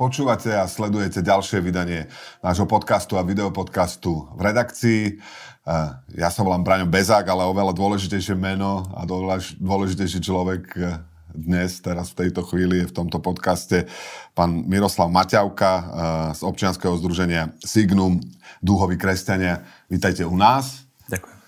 Počúvate a sledujete ďalšie vydanie nášho podcastu a videopodcastu v redakcii. Ja sa volám Braňo Bezák, ale oveľa dôležitejšie meno a dôležitejší človek e, dnes, teraz v tejto chvíli je v tomto podcaste pán Miroslav Maťavka e, z občianskeho združenia Signum, Dúhoví kresťania. Vítajte u nás. Ďakujem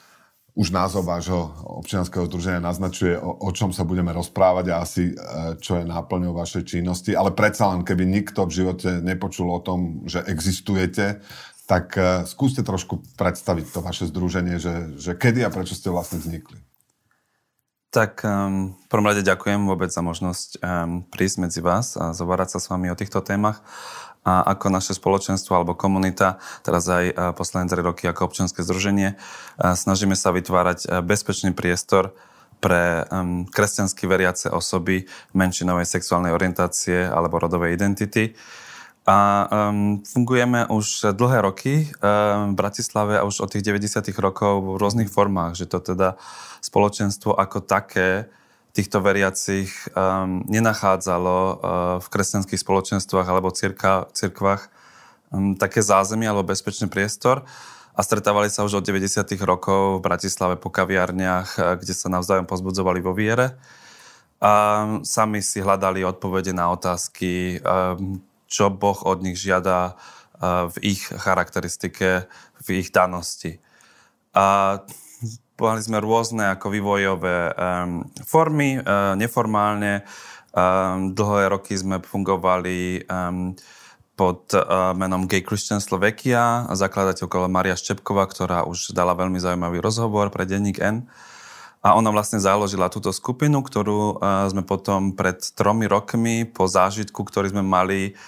už názov vášho občianského združenia naznačuje, o, o čom sa budeme rozprávať a asi e, čo je náplňou vašej činnosti. Ale predsa len, keby nikto v živote nepočul o tom, že existujete, tak e, skúste trošku predstaviť to vaše združenie, že, že kedy a prečo ste vlastne vznikli. Tak um, prvom rade ďakujem vôbec za možnosť um, prísť medzi vás a zhovárať sa s vami o týchto témach a ako naše spoločenstvo alebo komunita, teraz aj posledné tri roky ako občianske združenie, snažíme sa vytvárať bezpečný priestor pre kresťansky veriace osoby menšinovej sexuálnej orientácie alebo rodovej identity. A um, fungujeme už dlhé roky um, v Bratislave a už od tých 90. rokov v rôznych formách, že to teda spoločenstvo ako také týchto veriacich um, nenachádzalo uh, v kresťanských spoločenstvách alebo cirka, cirkvách um, také zázemie alebo bezpečný priestor a stretávali sa už od 90. rokov v Bratislave po kaviarniach, uh, kde sa navzájom pozbudzovali vo viere. A sami si hľadali odpovede na otázky, um, čo Boh od nich žiada uh, v ich charakteristike, v ich danosti. A Mali sme rôzne ako vývojové um, formy, uh, neformálne. Um, dlhé roky sme fungovali um, pod uh, menom Gay Christian Slovakia, zakladateľka Maria Štepková, ktorá už dala veľmi zaujímavý rozhovor pre denník N. A ona vlastne založila túto skupinu, ktorú uh, sme potom pred tromi rokmi po zážitku, ktorý sme mali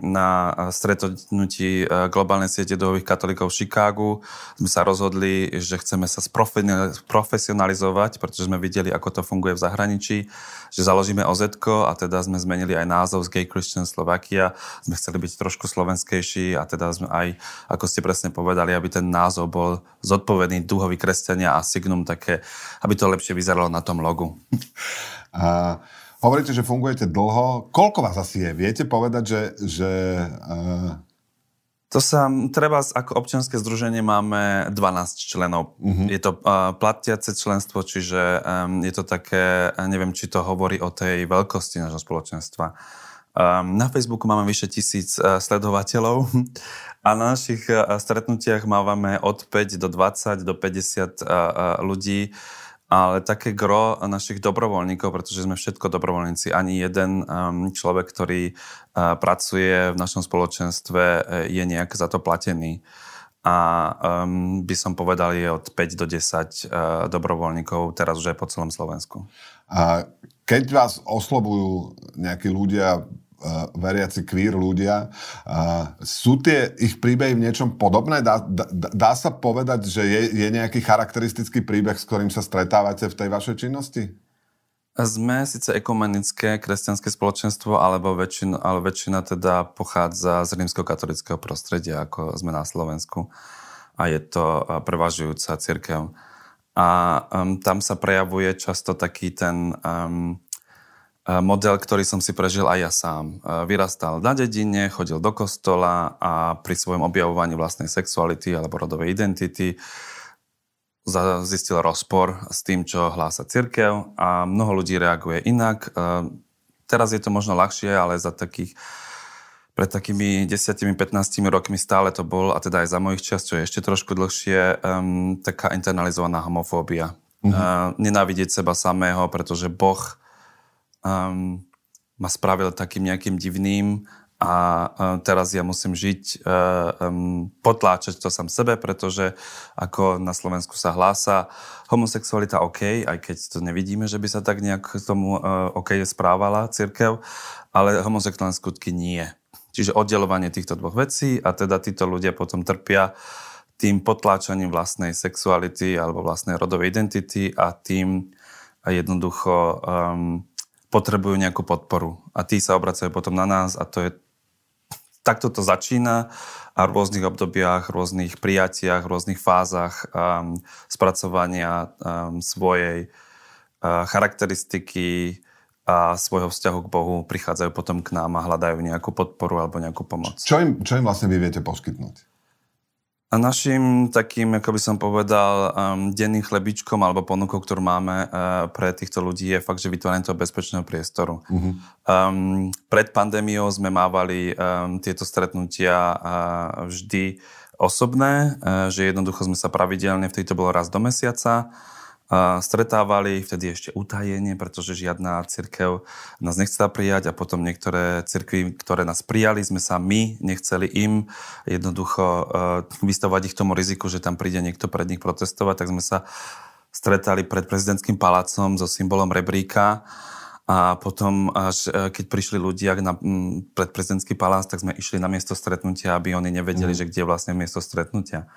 na stretnutí eh, globálnej siete dohových katolíkov v Chicagu sme sa rozhodli, že chceme sa profesionalizovať, pretože sme videli, ako to funguje v zahraničí, že založíme oz a teda sme zmenili aj názov z Gay Christian Slovakia. Sme chceli byť trošku slovenskejší a teda sme aj, ako ste presne povedali, aby ten názov bol zodpovedný duhový kresťania a signum také, aby to lepšie vyzeralo na tom logu. A Hovoríte, že fungujete dlho. Koľko vás asi je? Viete povedať, že... že uh... To sa, treba, ako občianske združenie máme 12 členov. Uh-huh. Je to uh, platiace členstvo, čiže um, je to také, neviem, či to hovorí o tej veľkosti nášho spoločenstva. Um, na Facebooku máme vyše tisíc uh, sledovateľov a na našich uh, stretnutiach máme od 5 do 20 do 50 uh, ľudí ale také gro našich dobrovoľníkov, pretože sme všetko dobrovoľníci, ani jeden um, človek, ktorý uh, pracuje v našom spoločenstve, uh, je nejak za to platený. A um, by som povedal, je od 5 do 10 uh, dobrovoľníkov, teraz už aj po celom Slovensku. A keď vás oslovujú nejakí ľudia veriaci queer ľudia. Sú tie ich príbehy v niečom podobné? Dá, dá, dá sa povedať, že je, je nejaký charakteristický príbeh, s ktorým sa stretávate v tej vašej činnosti? Sme síce ekumenické kresťanské spoločenstvo, alebo väčšina, ale väčšina teda pochádza z rímsko-katolického prostredia, ako sme na Slovensku. A je to prevažujúca církev. A um, tam sa prejavuje často taký ten um, model, ktorý som si prežil aj ja sám. Vyrastal na dedine, chodil do kostola a pri svojom objavovaní vlastnej sexuality alebo rodovej identity zistil rozpor s tým, čo hlása církev a mnoho ľudí reaguje inak. Teraz je to možno ľahšie, ale za takých pred takými 10-15 rokmi stále to bol, a teda aj za mojich čas, čo je ešte trošku dlhšie, um, taká internalizovaná homofóbia. Uh-huh. Uh, nenávidieť seba samého, pretože Boh um, ma spravil takým nejakým divným a uh, teraz ja musím žiť, um, potláčať to sám sebe, pretože ako na Slovensku sa hlása homosexualita OK, aj keď to nevidíme, že by sa tak nejak k tomu uh, OK správala církev, ale homosexuálne skutky nie. Čiže oddelovanie týchto dvoch vecí a teda títo ľudia potom trpia tým potláčaním vlastnej sexuality alebo vlastnej rodovej identity a tým jednoducho um, potrebujú nejakú podporu. A tí sa obracajú potom na nás a to je takto to začína a v rôznych obdobiach, rôznych prijatiach, rôznych fázach um, spracovania um, svojej uh, charakteristiky, a svojho vzťahu k Bohu prichádzajú potom k nám a hľadajú nejakú podporu alebo nejakú pomoc. Čo im, čo im vlastne vy viete poskytnúť? A našim takým, ako by som povedal, um, denným chlebičkom alebo ponukou, ktorú máme uh, pre týchto ľudí je fakt, že vytvorenie toho bezpečného priestoru. Uh-huh. Um, pred pandémiou sme mávali um, tieto stretnutia uh, vždy osobné, uh, že jednoducho sme sa pravidelne, vtedy to bolo raz do mesiaca, stretávali, vtedy ešte utajenie, pretože žiadna církev nás nechcela prijať a potom niektoré cirkvy, ktoré nás prijali, sme sa my nechceli im jednoducho uh, vystavovať ich tomu riziku, že tam príde niekto pred nich protestovať, tak sme sa stretali pred prezidentským palácom so symbolom rebríka a potom, až e, keď prišli ľudia na, pred prezidentský palác, tak sme išli na miesto stretnutia, aby oni nevedeli, mm. že kde je vlastne miesto stretnutia.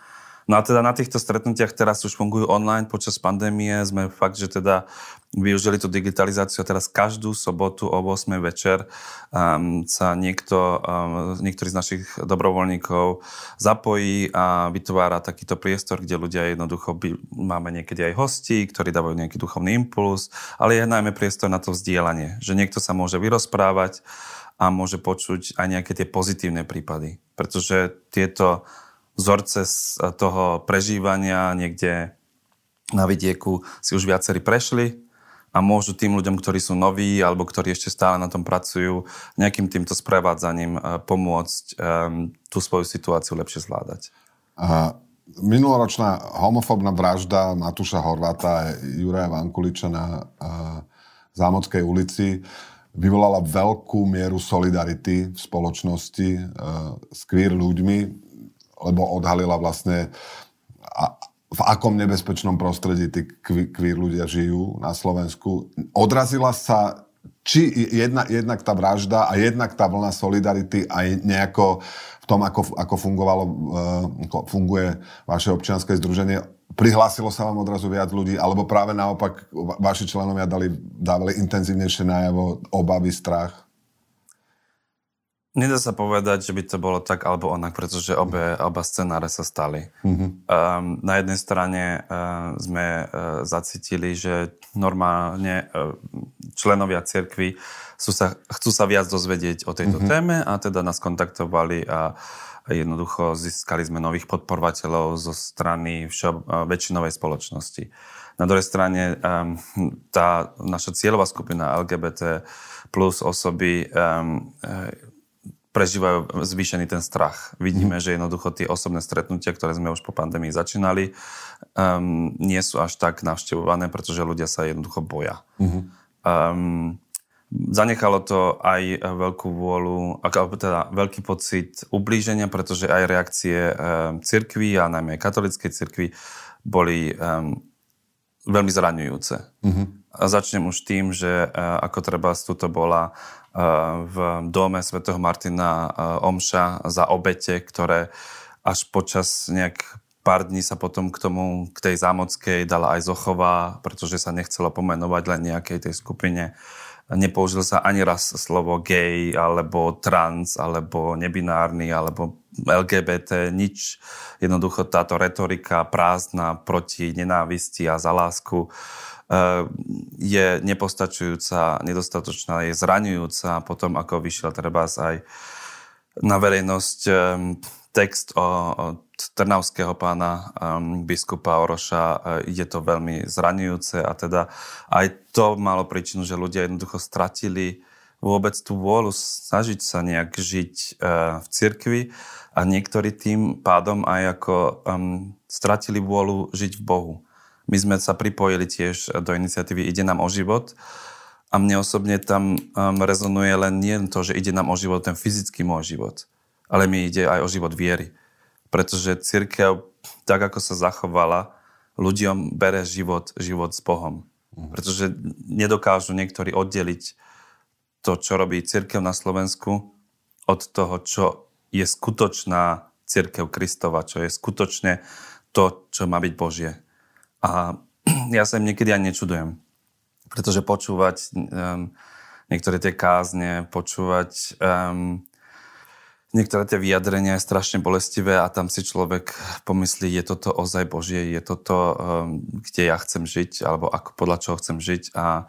No a teda na týchto stretnutiach teraz už fungujú online. Počas pandémie sme fakt, že teda využili tú digitalizáciu a teraz každú sobotu o 8 večer um, sa niekto, um, niektorý z našich dobrovoľníkov zapojí a vytvára takýto priestor, kde ľudia jednoducho by, máme niekedy aj hosti, ktorí dávajú nejaký duchovný impuls, ale je najmä priestor na to vzdielanie, že niekto sa môže vyrozprávať a môže počuť aj nejaké tie pozitívne prípady. Pretože tieto vzorce z toho prežívania niekde na vidieku si už viacerí prešli a môžu tým ľuďom, ktorí sú noví alebo ktorí ešte stále na tom pracujú, nejakým týmto sprevádzaním e, pomôcť um, tú svoju situáciu lepšie zvládať. A minuloročná homofóbna vražda Matúša Horváta a Juraja Vankuliča na uh, Zámodskej ulici vyvolala veľkú mieru solidarity v spoločnosti s queer ľuďmi lebo odhalila vlastne a, v akom nebezpečnom prostredí tí queer ľudia žijú na Slovensku. Odrazila sa či jedna, jednak tá vražda a jednak tá vlna solidarity aj nejako v tom, ako, ako fungovalo, eh, funguje vaše občianske združenie, prihlásilo sa vám odrazu viac ľudí, alebo práve naopak vaši členovia dali, dávali intenzívnejšie najavo obavy, strach? Nedá sa povedať, že by to bolo tak alebo onak, pretože obe, oba scenáre sa stali. Mm-hmm. Um, na jednej strane uh, sme uh, zacítili, že normálne uh, členovia cirkvy sú sa, chcú sa viac dozvedieť o tejto mm-hmm. téme a teda nás kontaktovali a, jednoducho získali sme nových podporovateľov zo strany všeob, uh, väčšinovej spoločnosti. Na druhej strane um, tá naša cieľová skupina LGBT plus osoby um, prežívajú zvýšený ten strach. Vidíme, mm. že jednoducho tie osobné stretnutia, ktoré sme už po pandémii začínali, um, nie sú až tak navštevované, pretože ľudia sa jednoducho boja. Mm. Um, zanechalo to aj veľkú vôľu, teda veľký pocit ublíženia, pretože aj reakcie um, cirkví a najmä katolickej cirkvi boli um, veľmi zraňujúce. Mm-hmm. A začnem už tým, že uh, ako treba tu bola v dome svätého Martina Omša za obete, ktoré až počas nejak pár dní sa potom k tomu, k tej zámockej dala aj Zochová, pretože sa nechcelo pomenovať len nejakej tej skupine. Nepoužil sa ani raz slovo gay, alebo trans, alebo nebinárny, alebo LGBT, nič. Jednoducho táto retorika prázdna proti nenávisti a za lásku je nepostačujúca, nedostatočná, je zraňujúca. Potom, ako vyšiel treba aj na verejnosť ehm, text o, o trnavského pána um, biskupa Oroša, uh, je to veľmi zraňujúce a teda aj to malo príčinu, že ľudia jednoducho stratili vôbec tú vôľu snažiť sa nejak žiť uh, v cirkvi a niektorí tým pádom aj ako um, stratili vôľu žiť v Bohu. My sme sa pripojili tiež do iniciatívy Ide nám o život a mne osobne tam um, rezonuje len nie to, že ide nám o život, ten fyzický môj život, ale mi ide aj o život viery. Pretože církev, tak ako sa zachovala, ľuďom bere život, život s Bohom. Mhm. Pretože nedokážu niektorí oddeliť to, čo robí církev na Slovensku, od toho, čo je skutočná církev Kristova, čo je skutočne to, čo má byť Božie. A ja sa im niekedy ani nečudujem. Pretože počúvať um, niektoré tie kázne, počúvať um, niektoré tie vyjadrenia je strašne bolestivé a tam si človek pomyslí, je toto ozaj Božie, je toto, um, kde ja chcem žiť, alebo ako, podľa čoho chcem žiť a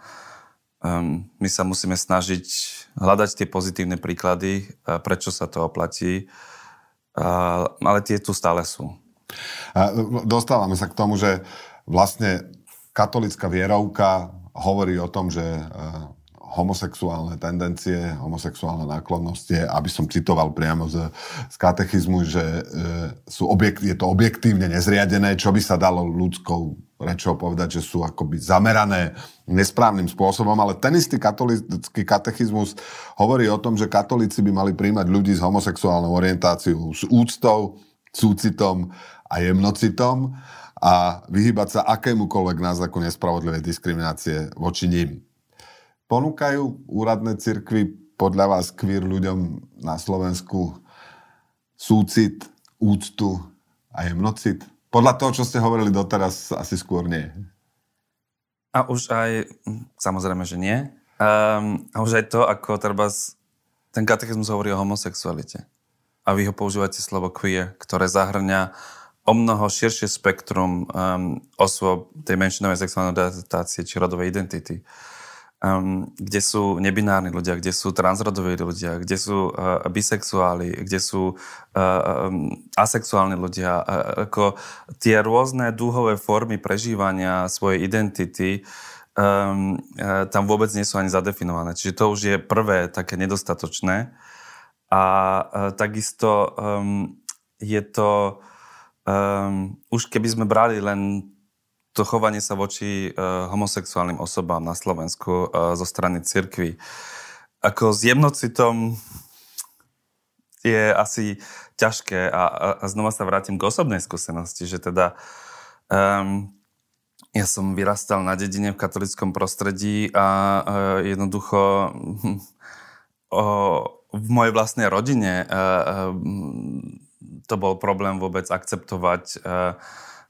um, my sa musíme snažiť hľadať tie pozitívne príklady, uh, prečo sa to oplatí, uh, ale tie tu stále sú. A dostávame sa k tomu, že vlastne katolická vierovka hovorí o tom, že uh, homosexuálne tendencie, homosexuálne náklonnosti, aby som citoval priamo z, z katechizmu, že e, sú objekt, je to objektívne nezriadené, čo by sa dalo ľudskou rečou povedať, že sú akoby zamerané nesprávnym spôsobom, ale ten istý katolický katechizmus hovorí o tom, že katolíci by mali príjmať ľudí s homosexuálnou orientáciou s úctou, súcitom a jemnocitom a vyhybať sa akémukoľvek náznaku nespravodlivej diskriminácie voči nim. Ponúkajú úradné cirkvy podľa vás queer ľuďom na Slovensku súcit, úctu a jemnocit? Podľa toho, čo ste hovorili doteraz, asi skôr nie. A už aj, samozrejme, že nie. Um, a už aj to, ako treba ten katechizmus hovorí o homosexualite. A vy ho používate slovo queer, ktoré zahrňa o mnoho širšie spektrum um, osôb tej menšinovej sexuálnej orientácie či rodovej identity um, kde sú nebinárni ľudia, kde sú transrodoví ľudia, kde sú uh, bisexuáli, kde sú uh, um, asexuálni ľudia. Uh, ako tie rôzne dúhové formy prežívania svojej identity um, uh, tam vôbec nie sú ani zadefinované. Čiže to už je prvé také nedostatočné. A uh, takisto um, je to... Um, už keby sme brali len to chovanie sa voči uh, homosexuálnym osobám na Slovensku uh, zo strany cirkvy. Ako s jemnocitom je asi ťažké a, a, a znova sa vrátim k osobnej skúsenosti, že teda um, ja som vyrastal na dedine v katolickom prostredí a uh, jednoducho o, v mojej vlastnej rodine uh, uh, to bol problém vôbec akceptovať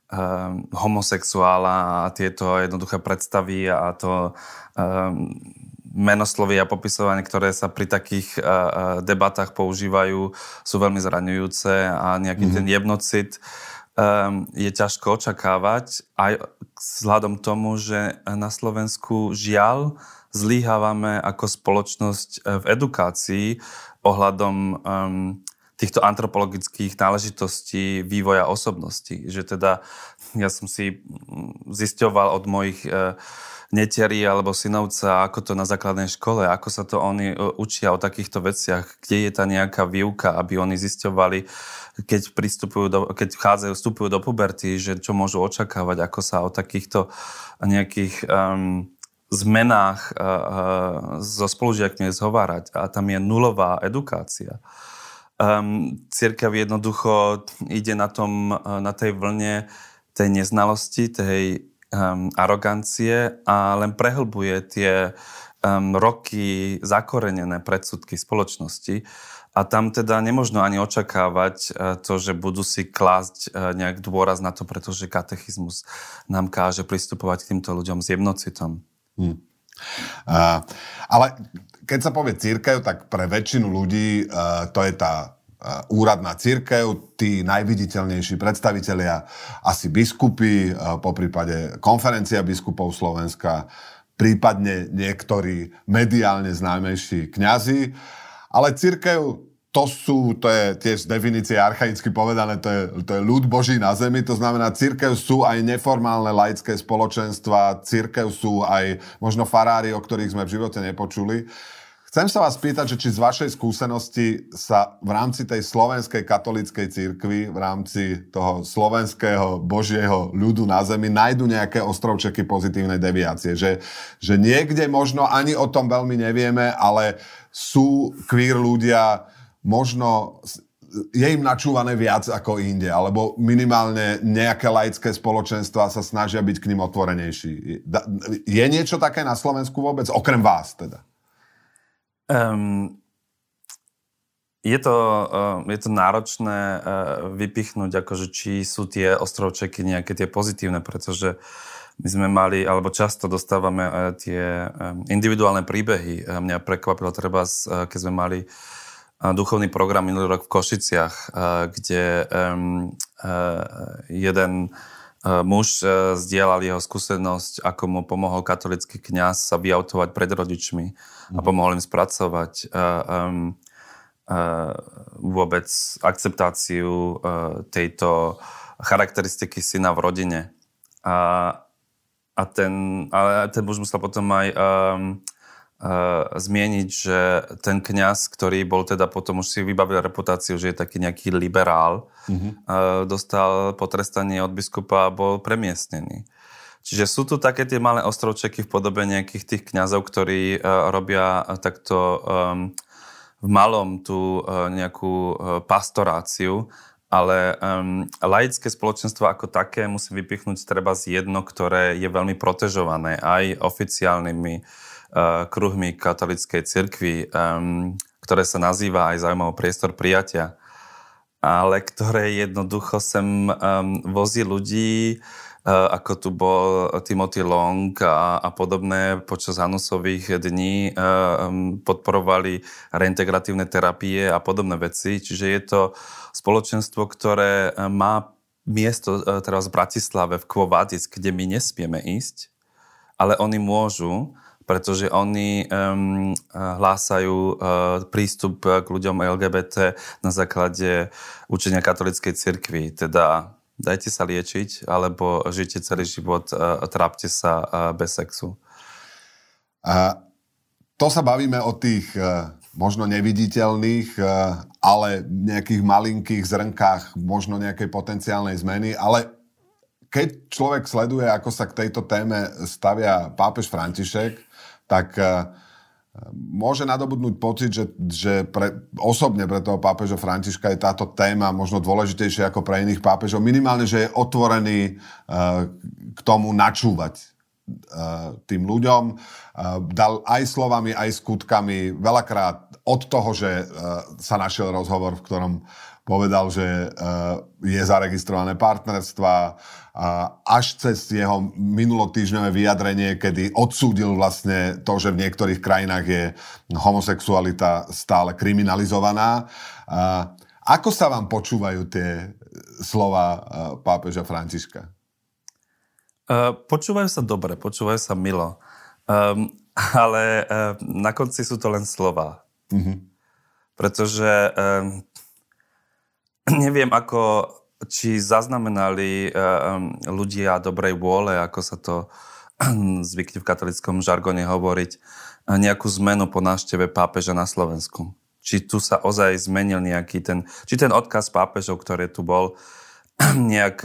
um, homosexuála a tieto jednoduché predstavy a to um, menoslovy a popisovanie, ktoré sa pri takých uh, debatách používajú, sú veľmi zraňujúce a nejaký mm-hmm. ten jebnocit um, je ťažko očakávať aj vzhľadom tomu, že na Slovensku žiaľ zlíhávame ako spoločnosť v edukácii ohľadom um, týchto antropologických náležitostí vývoja osobnosti. Že teda ja som si mm, zisťoval od mojich e, alebo synovca, ako to na základnej škole, ako sa to oni e, učia o takýchto veciach, kde je tá nejaká výuka, aby oni zisťovali, keď pristupujú do, keď vchádzajú, vstupujú do puberty, že čo môžu očakávať, ako sa o takýchto nejakých um, zmenách uh, uh, so spolužiakmi zhovárať. A tam je nulová edukácia um, církev jednoducho ide na, tom, eh, na tej vlne tej neznalosti, tej um, arogancie a len prehlbuje tie um, roky zakorenené predsudky spoločnosti. A tam teda nemožno ani očakávať uh, to, že budú si klásť uh, nejak dôraz na to, pretože katechizmus nám káže pristupovať k týmto ľuďom s jednocitom. Hmm. Uh, ale keď sa povie církev, tak pre väčšinu ľudí uh, to je tá uh, úradná církev, tí najviditeľnejší predstavitelia, asi biskupy, uh, po prípade konferencia biskupov Slovenska, prípadne niektorí mediálne známejší kňazi. Ale církev to sú, to je tiež z definície archaicky povedané, to je, to je ľud Boží na zemi, to znamená, církev sú aj neformálne laické spoločenstva, církev sú aj možno farári, o ktorých sme v živote nepočuli. Chcem sa vás spýtať, že či z vašej skúsenosti sa v rámci tej slovenskej katolíckej cirkvi, v rámci toho slovenského božieho ľudu na zemi nájdu nejaké ostrovčeky pozitívnej deviácie. Že, že niekde možno ani o tom veľmi nevieme, ale sú queer ľudia možno je im načúvané viac ako inde, alebo minimálne nejaké laické spoločenstva sa snažia byť k ním otvorenejší. Je niečo také na Slovensku vôbec, okrem vás teda? Um, je to, uh, je to náročné uh, vypichnúť, akože či sú tie ostrovčeky nejaké tie pozitívne, pretože my sme mali, alebo často dostávame uh, tie individuálne príbehy. Uh, mňa prekvapilo treba, uh, keď sme mali duchovný program minulý rok v Košiciach, kde jeden muž uh, zdieľal jeho skúsenosť, ako mu pomohol katolický kňaz sa vyautovať pred rodičmi a pomohol im spracovať uh, vôbec akceptáciu tejto charakteristiky syna v rodine. A, a ten, ale ten muž musel potom aj um, zmieniť, že ten kňaz, ktorý bol teda potom už si vybavil reputáciu, že je taký nejaký liberál, mm-hmm. dostal potrestanie od biskupa a bol premiestnený. Čiže sú tu také tie malé ostrovčeky v podobe nejakých tých kňazov, ktorí uh, robia takto um, v malom tú nejakú pastoráciu, ale um, laické spoločenstvo ako také musím vypichnúť treba z jedno, ktoré je veľmi protežované aj oficiálnymi uh, kruhmi katolickej cirkvi, um, ktoré sa nazýva aj zaujímavý priestor prijatia, ale ktoré jednoducho sem um, vozí ľudí, ako tu bol Timothy Long a, a podobné počas Hanusových dní podporovali reintegratívne terapie a podobné veci. Čiže je to spoločenstvo, ktoré má miesto teraz v Bratislave, v Kvovadis, kde my nesmieme ísť, ale oni môžu, pretože oni um, hlásajú uh, prístup k ľuďom LGBT na základe učenia katolíckej cirkvi, teda dajte sa liečiť, alebo žite celý život, a trápte sa bez sexu. A to sa bavíme o tých e, možno neviditeľných, e, ale nejakých malinkých zrnkách možno nejakej potenciálnej zmeny, ale keď človek sleduje, ako sa k tejto téme stavia pápež František, tak uh, môže nadobudnúť pocit, že, že pre, osobne pre toho pápeža Františka je táto téma možno dôležitejšia ako pre iných pápežov. Minimálne, že je otvorený uh, k tomu načúvať uh, tým ľuďom. Uh, dal aj slovami, aj skutkami veľakrát od toho, že sa našiel rozhovor, v ktorom povedal, že uh, je zaregistrované partnerstva, až cez jeho minulotýždňové vyjadrenie, kedy odsúdil vlastne to, že v niektorých krajinách je homosexualita stále kriminalizovaná. Ako sa vám počúvajú tie slova pápeža Františka? Počúvajú sa dobre, počúvajú sa milo. Um, ale um, na konci sú to len slova. Mm-hmm. Pretože um, neviem, ako či zaznamenali um, ľudia dobrej vôle, ako sa to zvykne v katolickom žargone hovoriť, nejakú zmenu po návšteve pápeža na Slovensku. Či tu sa ozaj zmenil nejaký ten, či ten odkaz pápežov, ktorý tu bol, nejak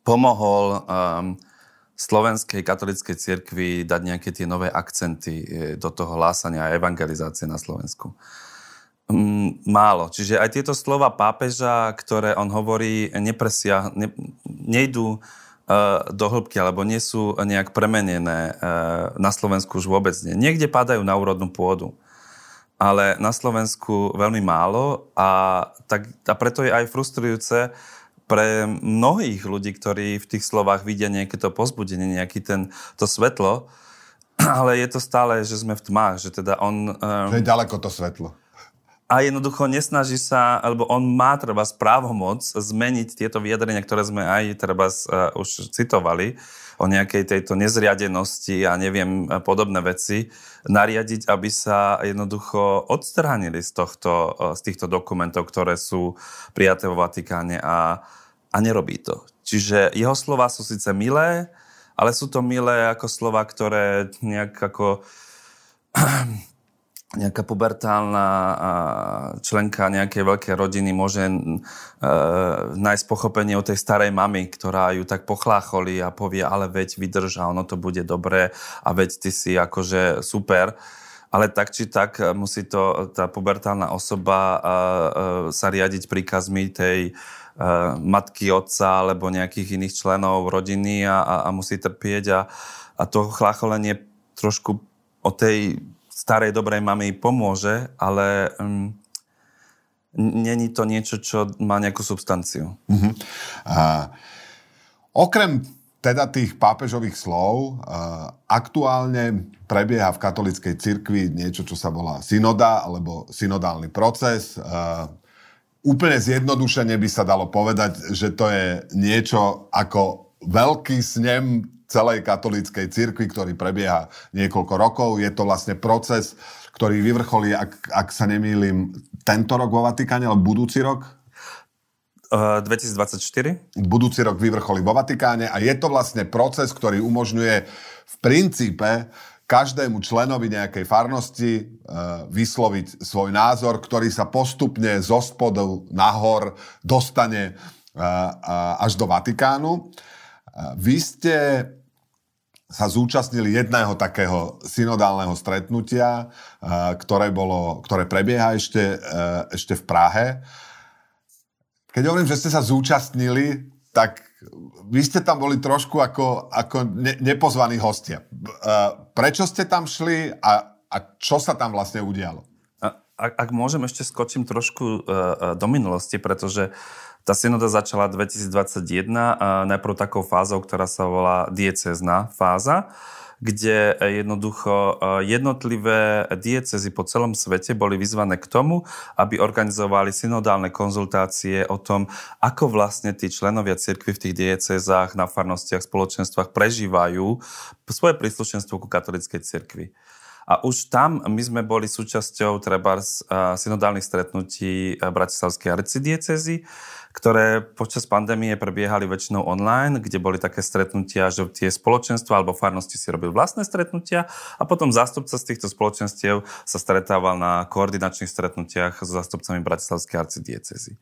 pomohol slovenskej katolíckej cirkvi dať nejaké tie nové akcenty e, do toho hlásania a evangelizácie na Slovensku. Málo. Čiže aj tieto slova pápeža, ktoré on hovorí, nepresia, ne, nejdú uh, do hĺbky, alebo nie sú nejak premenené uh, na Slovensku už vôbec nie. Niekde padajú na úrodnú pôdu, ale na Slovensku veľmi málo a, tak, a preto je aj frustrujúce pre mnohých ľudí, ktorí v tých slovách vidia nejaké to pozbudenie, nejaký ten, to svetlo, ale je to stále, že sme v tmách, že teda on... Um, že je ďaleko to svetlo a jednoducho nesnaží sa, alebo on má treba právomoc zmeniť tieto vyjadrenia, ktoré sme aj treba uh, už citovali, o nejakej tejto nezriadenosti a neviem, podobné veci, nariadiť, aby sa jednoducho odstránili z, tohto, uh, z týchto dokumentov, ktoré sú prijaté vo Vatikáne a, a nerobí to. Čiže jeho slova sú síce milé, ale sú to milé ako slova, ktoré nejak ako nejaká pubertálna členka nejakej veľkej rodiny môže e, nájsť pochopenie o tej starej mamy, ktorá ju tak pochlácholí a povie, ale veď vydrž a ono to bude dobré a veď ty si akože super. Ale tak či tak musí to tá pubertálna osoba e, e, sa riadiť príkazmi tej matky, otca alebo nejakých iných členov rodiny a, a, a musí trpieť a, a to chlácholenie trošku o tej starej dobrej mamy pomôže, ale um, není to niečo, čo má nejakú substanciu. Uh-huh. A, okrem teda tých pápežových slov, uh, aktuálne prebieha v katolickej cirkvi niečo, čo sa volá synoda alebo synodálny proces. Uh, úplne zjednodušene by sa dalo povedať, že to je niečo ako veľký snem celej katolíckej cirkvi, ktorý prebieha niekoľko rokov. Je to vlastne proces, ktorý vyvrcholí, ak, ak sa nemýlim, tento rok vo Vatikáne, alebo budúci rok? Uh, 2024. Budúci rok vyvrcholí vo Vatikáne a je to vlastne proces, ktorý umožňuje v princípe každému členovi nejakej farnosti uh, vysloviť svoj názor, ktorý sa postupne zo spodu nahor dostane uh, až do Vatikánu. Vy ste sa zúčastnili jedného takého synodálneho stretnutia, eh, ktoré, bolo, ktoré prebieha ešte, eh, ešte v Prahe. Keď hovorím, že ste sa zúčastnili, tak vy ste tam boli trošku ako, ako ne, nepozvaní hostia. Eh, prečo ste tam šli a, a čo sa tam vlastne udialo? Ak, ak môžem, ešte skočím trošku do minulosti, pretože tá synoda začala 2021 najprv takou fázou, ktorá sa volá diecezná fáza, kde jednoducho e, jednotlivé diecezy po celom svete boli vyzvané k tomu, aby organizovali synodálne konzultácie o tom, ako vlastne tí členovia cirkvi v tých diecezách, na farnostiach, spoločenstvách prežívajú svoje príslušenstvo ku katolickej cirkvi. A už tam my sme boli súčasťou treba synodálnych stretnutí Bratislavskej arcidiecezy, ktoré počas pandémie prebiehali väčšinou online, kde boli také stretnutia, že tie spoločenstva alebo farnosti si robili vlastné stretnutia a potom zástupca z týchto spoločenstiev sa stretával na koordinačných stretnutiach s zástupcami Bratislavskej arcidiecezy.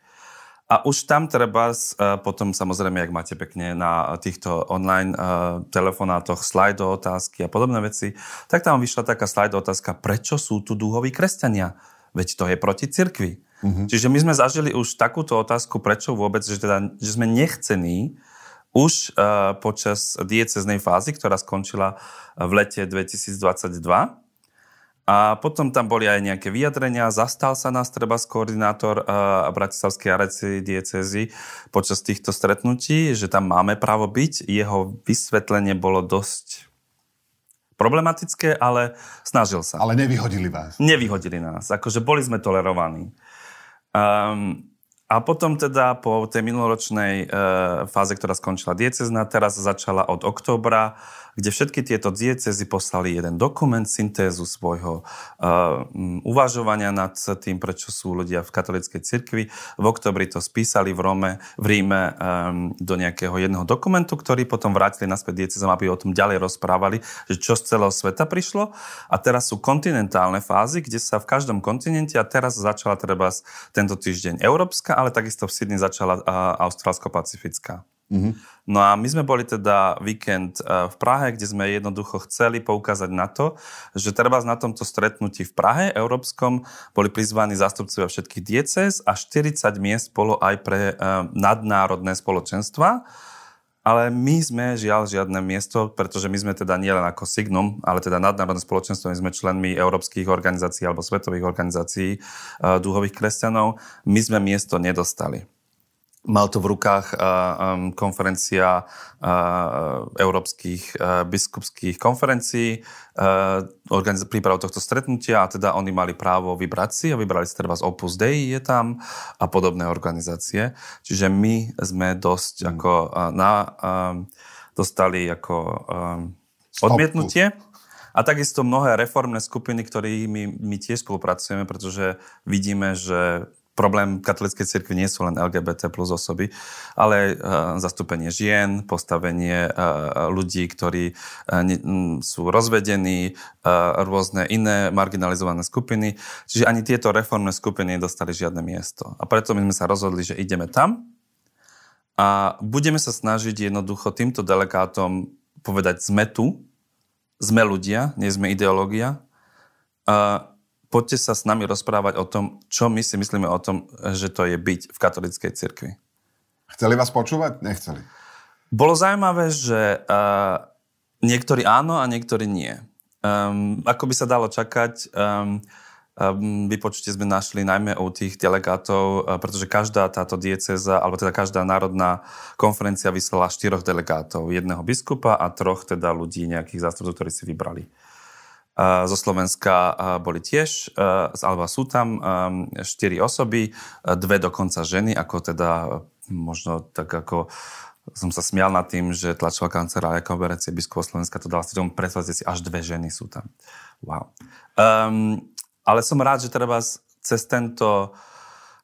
A už tam treba, potom samozrejme, ak máte pekne na týchto online uh, telefonátoch slajdo otázky a podobné veci, tak tam vyšla taká slajdo otázka, prečo sú tu dúhoví kresťania? Veď to je proti cirkvi. Uh-huh. Čiže my sme zažili už takúto otázku, prečo vôbec, že, teda, že sme nechcení už uh, počas dieceznej fázy, ktorá skončila v lete 2022. A potom tam boli aj nejaké vyjadrenia. Zastal sa nás treba koordinátor uh, Bratislavskej areci diecezy počas týchto stretnutí, že tam máme právo byť. Jeho vysvetlenie bolo dosť problematické, ale snažil sa. Ale nevyhodili vás. Nevyhodili nás. Akože boli sme tolerovaní. Um, a potom teda po tej minuloročnej uh, fáze, ktorá skončila diecezna, teraz začala od októbra kde všetky tieto diecezy poslali jeden dokument, syntézu svojho uh, uvažovania nad tým, prečo sú ľudia v katolíckej cirkvi. V oktobri to spísali v Rome, v Ríme um, do nejakého jedného dokumentu, ktorý potom vrátili naspäť diecezom, aby o tom ďalej rozprávali, že čo z celého sveta prišlo. A teraz sú kontinentálne fázy, kde sa v každom kontinente, a teraz začala treba tento týždeň európska, ale takisto v Sydney začala uh, austrálsko-pacifická. Mm-hmm. No a my sme boli teda víkend e, v Prahe, kde sme jednoducho chceli poukázať na to, že treba na tomto stretnutí v Prahe európskom boli prizvaní zástupcovia všetkých diecez a 40 miest bolo aj pre uh, nadnárodné spoločenstva. Ale my sme žiaľ žiadne miesto, pretože my sme teda nielen ako Signum, ale teda nadnárodné spoločenstvo, my sme členmi európskych organizácií alebo svetových organizácií uh, dúhových kresťanov, my sme miesto nedostali. Mal to v rukách um, konferencia uh, európskych uh, biskupských konferencií, organiz- prípravu tohto stretnutia a teda oni mali právo vybrať si a vybrali si teda z Opus Dei je tam a podobné organizácie. Čiže my sme dosť mm. ako na, dostali ako odmietnutie. A takisto mnohé reformné skupiny, ktorými my tiež spolupracujeme, pretože vidíme, že problém katolíckej cirkvi nie sú len LGBT plus osoby, ale uh, zastúpenie žien, postavenie uh, ľudí, ktorí um, sú rozvedení, rôzne iné marginalizované skupiny. Čiže ani tieto reformné skupiny nedostali žiadne miesto. A preto my sme sa rozhodli, že ideme tam a budeme sa snažiť jednoducho týmto delegátom povedať sme tu, sme ľudia, nie sme ideológia. Poďte sa s nami rozprávať o tom, čo my si myslíme o tom, že to je byť v katolíckej cirkvi. Chceli vás počúvať? Nechceli. Bolo zaujímavé, že uh, niektorí áno a niektorí nie. Um, ako by sa dalo čakať, um, um, vypočutie sme našli najmä u tých delegátov, pretože každá táto dieceza, alebo teda každá národná konferencia vyslala štyroch delegátov. Jedného biskupa a troch teda ľudí, nejakých zástupcov, ktorí si vybrali zo Slovenska boli tiež, alebo sú tam štyri osoby, dve dokonca ženy, ako teda možno tak ako som sa smial nad tým, že tlačová kancelária konferencie biskupov Slovenska to dala tomu predstavte si, až dve ženy sú tam. Wow. Um, ale som rád, že treba cez tento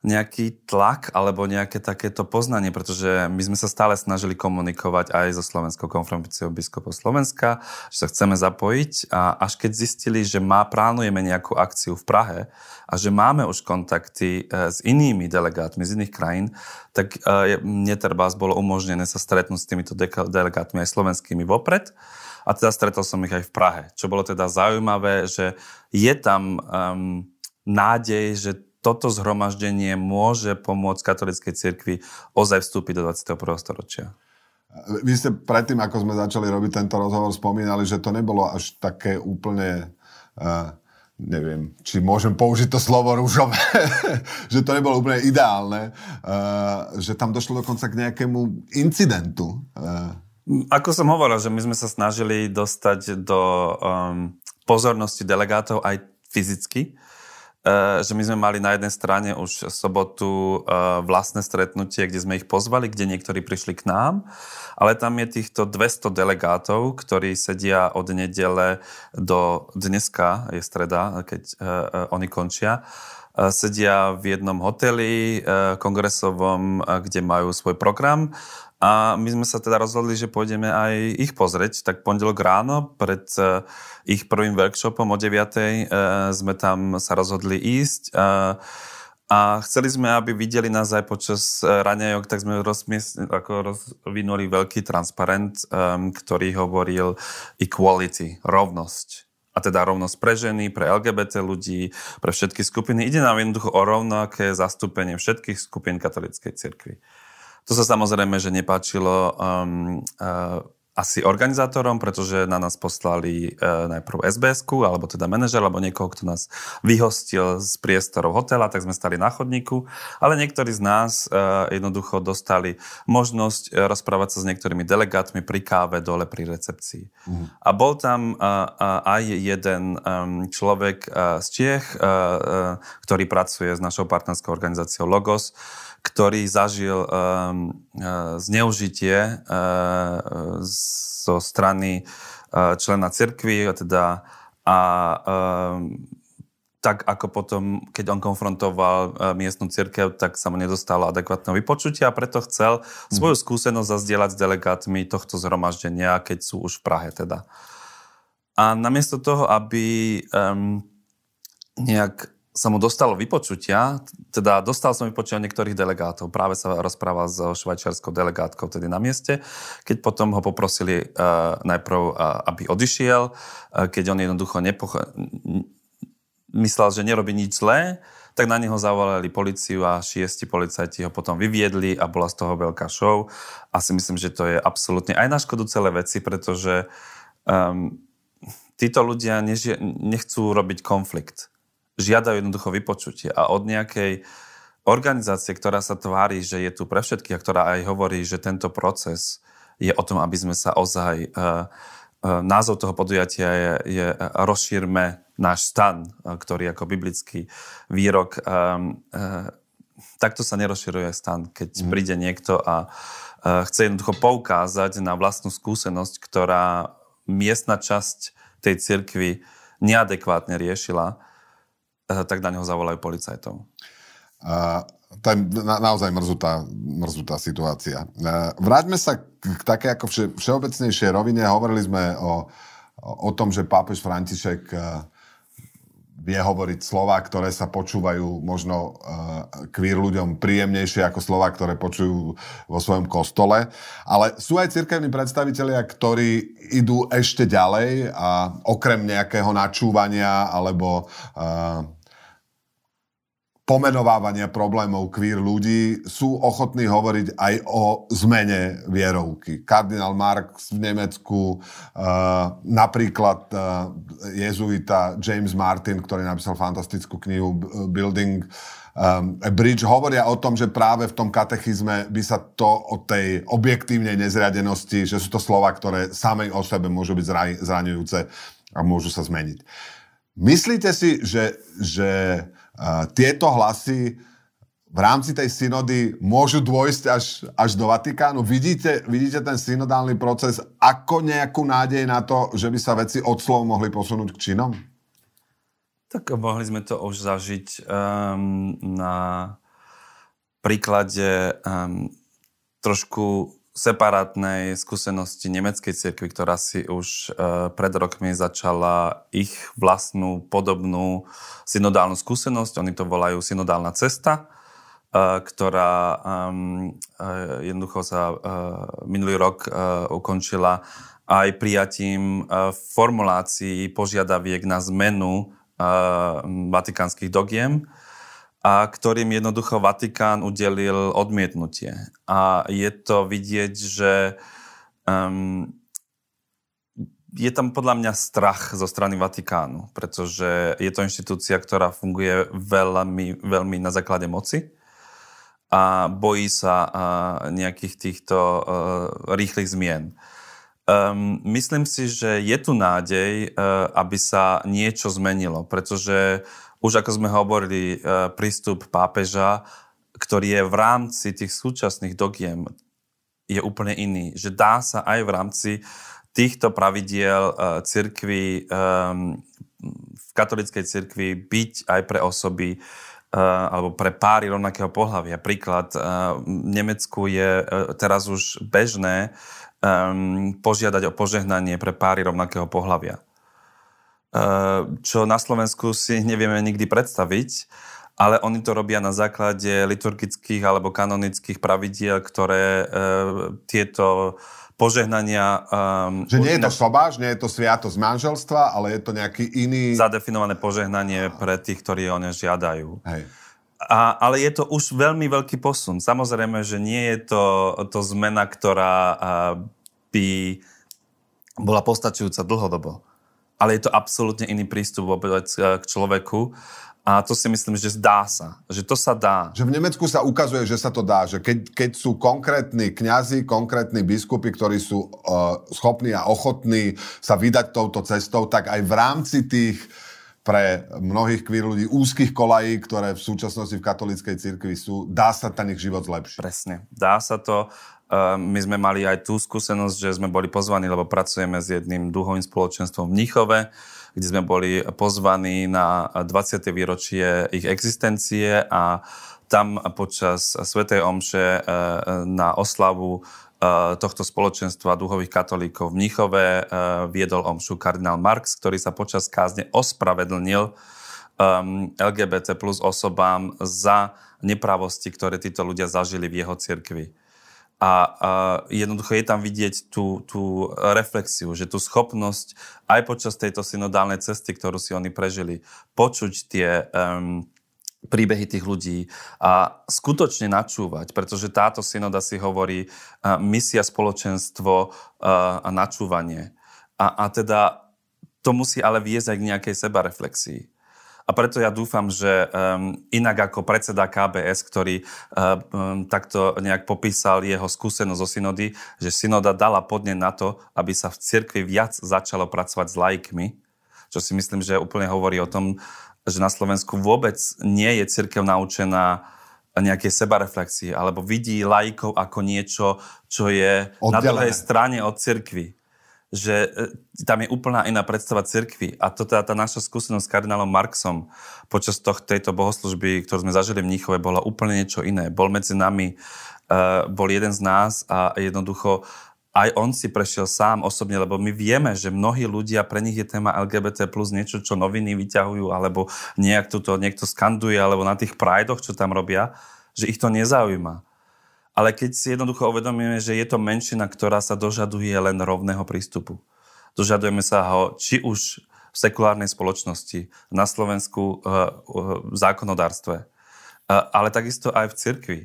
nejaký tlak alebo nejaké takéto poznanie, pretože my sme sa stále snažili komunikovať aj so Slovenskou konferenciou biskupov Slovenska, že sa chceme zapojiť a až keď zistili, že má, plánujeme nejakú akciu v Prahe a že máme už kontakty e, s inými delegátmi z iných krajín, tak e, mne treba bolo umožnené sa stretnúť s týmito delegátmi aj slovenskými vopred. A teda stretol som ich aj v Prahe, čo bolo teda zaujímavé, že je tam um, nádej, že toto zhromaždenie môže pomôcť katolíckej cirkvi ozaj vstúpiť do 21. storočia? Vy ste predtým, ako sme začali robiť tento rozhovor, spomínali, že to nebolo až také úplne... Uh, neviem, či môžem použiť to slovo rúžové, že to nebolo úplne ideálne, uh, že tam došlo dokonca k nejakému incidentu. Uh. Ako som hovoril, že my sme sa snažili dostať do um, pozornosti delegátov aj fyzicky, že my sme mali na jednej strane už sobotu eh, vlastné stretnutie, kde sme ich pozvali, kde niektorí prišli k nám, ale tam je týchto 200 delegátov, ktorí sedia od nedele do dneska, je streda, keď eh, oni končia, sedia v jednom hoteli kongresovom, kde majú svoj program a my sme sa teda rozhodli, že pôjdeme aj ich pozrieť. Tak pondelok ráno pred uh, ich prvým workshopom o 9. Uh, e, sme tam sa rozhodli ísť. Uh, a chceli sme, aby videli nás aj počas raňajok, tak sme rozmies- rozvinuli veľký transparent, ktorý hovoril equality, rovnosť. A teda rovnosť pre ženy, pre LGBT ľudí, pre všetky skupiny. Ide nám jednoducho o rovnaké zastúpenie všetkých skupín katolíckej cirkvi. To sa samozrejme, že nepáčilo um, uh, asi organizátorom, pretože na nás poslali uh, najprv sbs alebo teda manažer, alebo niekoho, kto nás vyhostil z priestorov hotela, tak sme stali na chodníku. Ale niektorí z nás uh, jednoducho dostali možnosť uh, rozprávať sa s niektorými delegátmi pri káve dole pri recepcii. Mm. A bol tam uh, aj jeden um, človek uh, z Čiech, uh, uh, ktorý pracuje s našou partnerskou organizáciou Logos, ktorý zažil um, uh, zneužitie uh, zo strany uh, člena cirkvi, teda a um, tak ako potom, keď on konfrontoval miestnu cirkev, tak sa mu nedostalo adekvátneho vypočutia a preto chcel mhm. svoju skúsenosť zazdieľať s delegátmi tohto zhromaždenia, keď sú už v Prahe teda. A namiesto toho, aby um, nejak sa mu dostalo vypočutia, teda dostal som vypočutia niektorých delegátov. Práve sa rozprával so švajčiarskou delegátkou tedy na mieste, keď potom ho poprosili uh, najprv, uh, aby odišiel, uh, keď on jednoducho nepoch... myslel, že nerobí nič zlé, tak na neho zavolali policiu a šiesti policajti ho potom vyviedli a bola z toho veľká show. A si myslím, že to je absolútne aj na škodu celé veci, pretože um, títo ľudia neži- nechcú robiť konflikt žiadajú jednoducho vypočutie a od nejakej organizácie, ktorá sa tvári, že je tu pre všetkých a ktorá aj hovorí, že tento proces je o tom, aby sme sa ozaj... Uh, uh, názov toho podujatia je, je rozšírme náš stan, uh, ktorý ako biblický výrok. Um, uh, takto sa nerozširuje stan, keď mm. príde niekto a uh, chce jednoducho poukázať na vlastnú skúsenosť, ktorá miestna časť tej cirkvi neadekvátne riešila tak na neho zavolajú policajtov. Uh, to je na, naozaj mrzutá, mrzutá situácia. Uh, vráťme sa k, k také ako vše, všeobecnejšej rovine. Hovorili sme o, o tom, že pápež František uh, vie hovoriť slova, ktoré sa počúvajú možno uh, ľuďom príjemnejšie ako slova, ktoré počujú vo svojom kostole. Ale sú aj cirkevní predstavitelia, ktorí idú ešte ďalej a okrem nejakého načúvania alebo uh, pomenovávania problémov queer ľudí sú ochotní hovoriť aj o zmene vierovky. Kardinál Marx v Nemecku, uh, napríklad uh, jezuita James Martin, ktorý napísal fantastickú knihu Building a Bridge, hovoria o tom, že práve v tom katechizme by sa to o tej objektívnej nezriadenosti, že sú to slova, ktoré samej o sebe môžu byť zraňujúce a môžu sa zmeniť. Myslíte si, že, že tieto hlasy v rámci tej synody môžu dôjsť až, až do Vatikánu? Vidíte, vidíte ten synodálny proces ako nejakú nádej na to, že by sa veci od slov mohli posunúť k činom? Tak mohli sme to už zažiť um, na príklade um, trošku separátnej skúsenosti nemeckej cirkvi, ktorá si už uh, pred rokmi začala ich vlastnú podobnú synodálnu skúsenosť. Oni to volajú synodálna cesta, uh, ktorá uh, jednoducho sa minulý rok ukončila aj prijatím formulácií požiadaviek na zmenu vatikánskych dogiem a ktorým jednoducho Vatikán udelil odmietnutie. A je to vidieť, že um, je tam podľa mňa strach zo strany Vatikánu, pretože je to inštitúcia, ktorá funguje veľmi, veľmi na základe moci a bojí sa uh, nejakých týchto uh, rýchlych zmien. Um, myslím si, že je tu nádej, uh, aby sa niečo zmenilo, pretože už ako sme hovorili, e, prístup pápeža, ktorý je v rámci tých súčasných dogiem, je úplne iný. Že dá sa aj v rámci týchto pravidiel e, cirkvi, v katolickej cirkvi byť aj pre osoby, e, alebo pre páry rovnakého pohľavia. Príklad, v Nemecku je teraz už bežné požiadať o požehnanie pre páry rovnakého pohľavia. Eh, čo na Slovensku si nevieme nikdy predstaviť, ale oni to robia na základe liturgických alebo kanonických pravidiel, ktoré e, tieto požehnania... Um, že nie je to sobáš, nie je to sviatosť manželstva, ale je to nejaký iný... Zadefinované požehnanie pre tých, ktorí o ne žiadajú. Hej. A, ale je to už veľmi veľký posun. Samozrejme, že nie je to, to zmena, ktorá by bola postačujúca dlhodobo ale je to absolútne iný prístup vôbec k človeku. A to si myslím, že zdá sa. Že to sa dá. Že v Nemecku sa ukazuje, že sa to dá. Že keď, keď sú konkrétni kňazi, konkrétni biskupy, ktorí sú uh, schopní a ochotní sa vydať touto cestou, tak aj v rámci tých pre mnohých queer ľudí úzkých kolají, ktoré v súčasnosti v katolíckej cirkvi sú, dá sa ten ich život zlepšiť. Presne. Dá sa to. My sme mali aj tú skúsenosť, že sme boli pozvaní, lebo pracujeme s jedným duhovým spoločenstvom v Mníchove, kde sme boli pozvaní na 20. výročie ich existencie a tam počas Svetej Omše eh, na oslavu eh, tohto spoločenstva duhových katolíkov v Mníchove viedol omšu kardinál Marx, ktorý sa počas kázne ospravedlnil LGBT plus osobám za nepravosti, ktoré títo ľudia zažili v jeho cirkvi. A, a jednoducho je tam vidieť tú, tú reflexiu, že tú schopnosť aj počas tejto synodálnej cesty, ktorú si oni prežili, počuť tie um, príbehy tých ľudí a skutočne načúvať, pretože táto synoda si hovorí uh, misia, spoločenstvo uh, a načúvanie. A, a teda to musí ale viesť aj k nejakej sebareflexii. A preto ja dúfam, že um, inak ako predseda KBS, ktorý um, takto nejak popísal jeho skúsenosť zo synody, že synoda dala podnet na to, aby sa v cirkvi viac začalo pracovať s laikmi, čo si myslím, že úplne hovorí o tom, že na Slovensku vôbec nie je cirkev naučená nejakej sebareflexii, alebo vidí laikov ako niečo, čo je Oddelené. na druhej strane od cirkvi že e, tam je úplná iná predstava cirkvi. A to teda tá naša skúsenosť s kardinálom Marksom počas toh, tejto bohoslužby, ktorú sme zažili v Mníchove, bola úplne niečo iné. Bol medzi nami, uh, bol jeden z nás a jednoducho aj on si prešiel sám osobne, lebo my vieme, že mnohí ľudia, pre nich je téma LGBT plus niečo, čo noviny vyťahujú, alebo nejak to niekto skanduje, alebo na tých prajdoch, čo tam robia, že ich to nezaujíma. Ale keď si jednoducho uvedomíme, že je to menšina, ktorá sa dožaduje len rovného prístupu. Dožadujeme sa ho či už v sekulárnej spoločnosti, na Slovensku uh, v zákonodárstve, uh, ale takisto aj v cirkvi.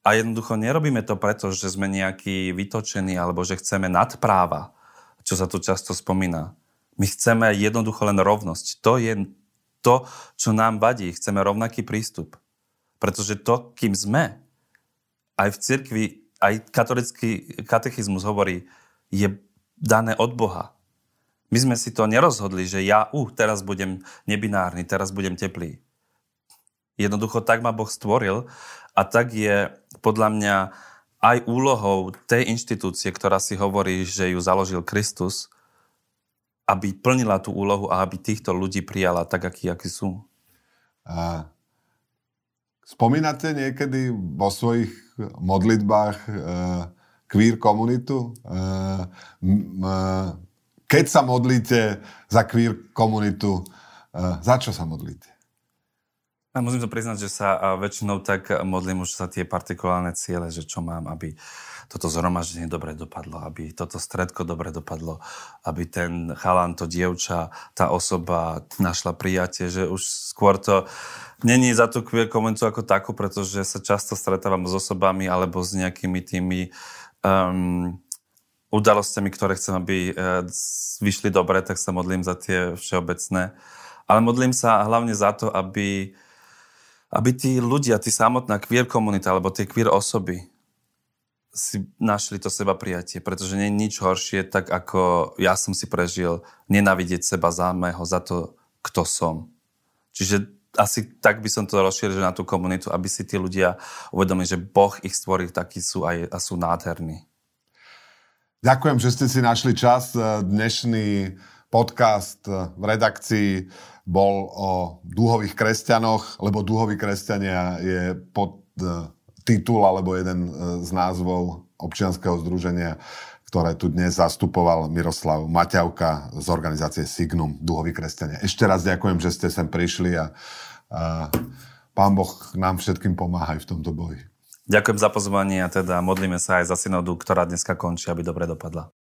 A jednoducho nerobíme to preto, že sme nejakí vytočení alebo že chceme nadpráva, čo sa tu často spomína. My chceme jednoducho len rovnosť. To je to, čo nám vadí. Chceme rovnaký prístup. Pretože to, kým sme, aj v cirkvi, aj katolický katechizmus hovorí, je dané od Boha. My sme si to nerozhodli, že ja, uh, teraz budem nebinárny, teraz budem teplý. Jednoducho tak ma Boh stvoril a tak je podľa mňa aj úlohou tej inštitúcie, ktorá si hovorí, že ju založil Kristus, aby plnila tú úlohu a aby týchto ľudí prijala tak, akí, akí sú. A spomínate niekedy vo svojich modlitbách uh, queer komunitu. Uh, uh, keď sa modlíte za queer komunitu, uh, za čo sa modlíte? A musím to priznať, že sa väčšinou tak modlím už sa tie partikulárne ciele, že čo mám, aby toto zhromaždenie dobre dopadlo, aby toto stredko dobre dopadlo, aby ten chalan, to dievča, tá osoba našla prijatie, že už skôr to není za tú queer komunitu ako takú, pretože sa často stretávam s osobami alebo s nejakými tými um, udalosťami, ktoré chcem, aby uh, vyšli dobre, tak sa modlím za tie všeobecné. Ale modlím sa hlavne za to, aby, aby tí ľudia, tí samotná queer komunita alebo tie queer osoby si našli to seba prijatie, pretože nie je nič horšie, tak ako ja som si prežil nenávidieť seba zámeho za to, kto som. Čiže asi tak by som to rozšíril na tú komunitu, aby si tí ľudia uvedomili, že Boh ich stvoril takí sú aj, a sú nádherní. Ďakujem, že ste si našli čas. Dnešný podcast v redakcii bol o dúhových kresťanoch, lebo dúhoví kresťania je pod titul alebo jeden e, z názvov občianského združenia ktoré tu dnes zastupoval Miroslav Maťavka z organizácie Signum, Duhoví kresťania. Ešte raz ďakujem, že ste sem prišli a, a Pán Boh nám všetkým pomáha v tomto boji. Ďakujem za pozvanie a teda modlíme sa aj za synodu, ktorá dneska končí, aby dobre dopadla.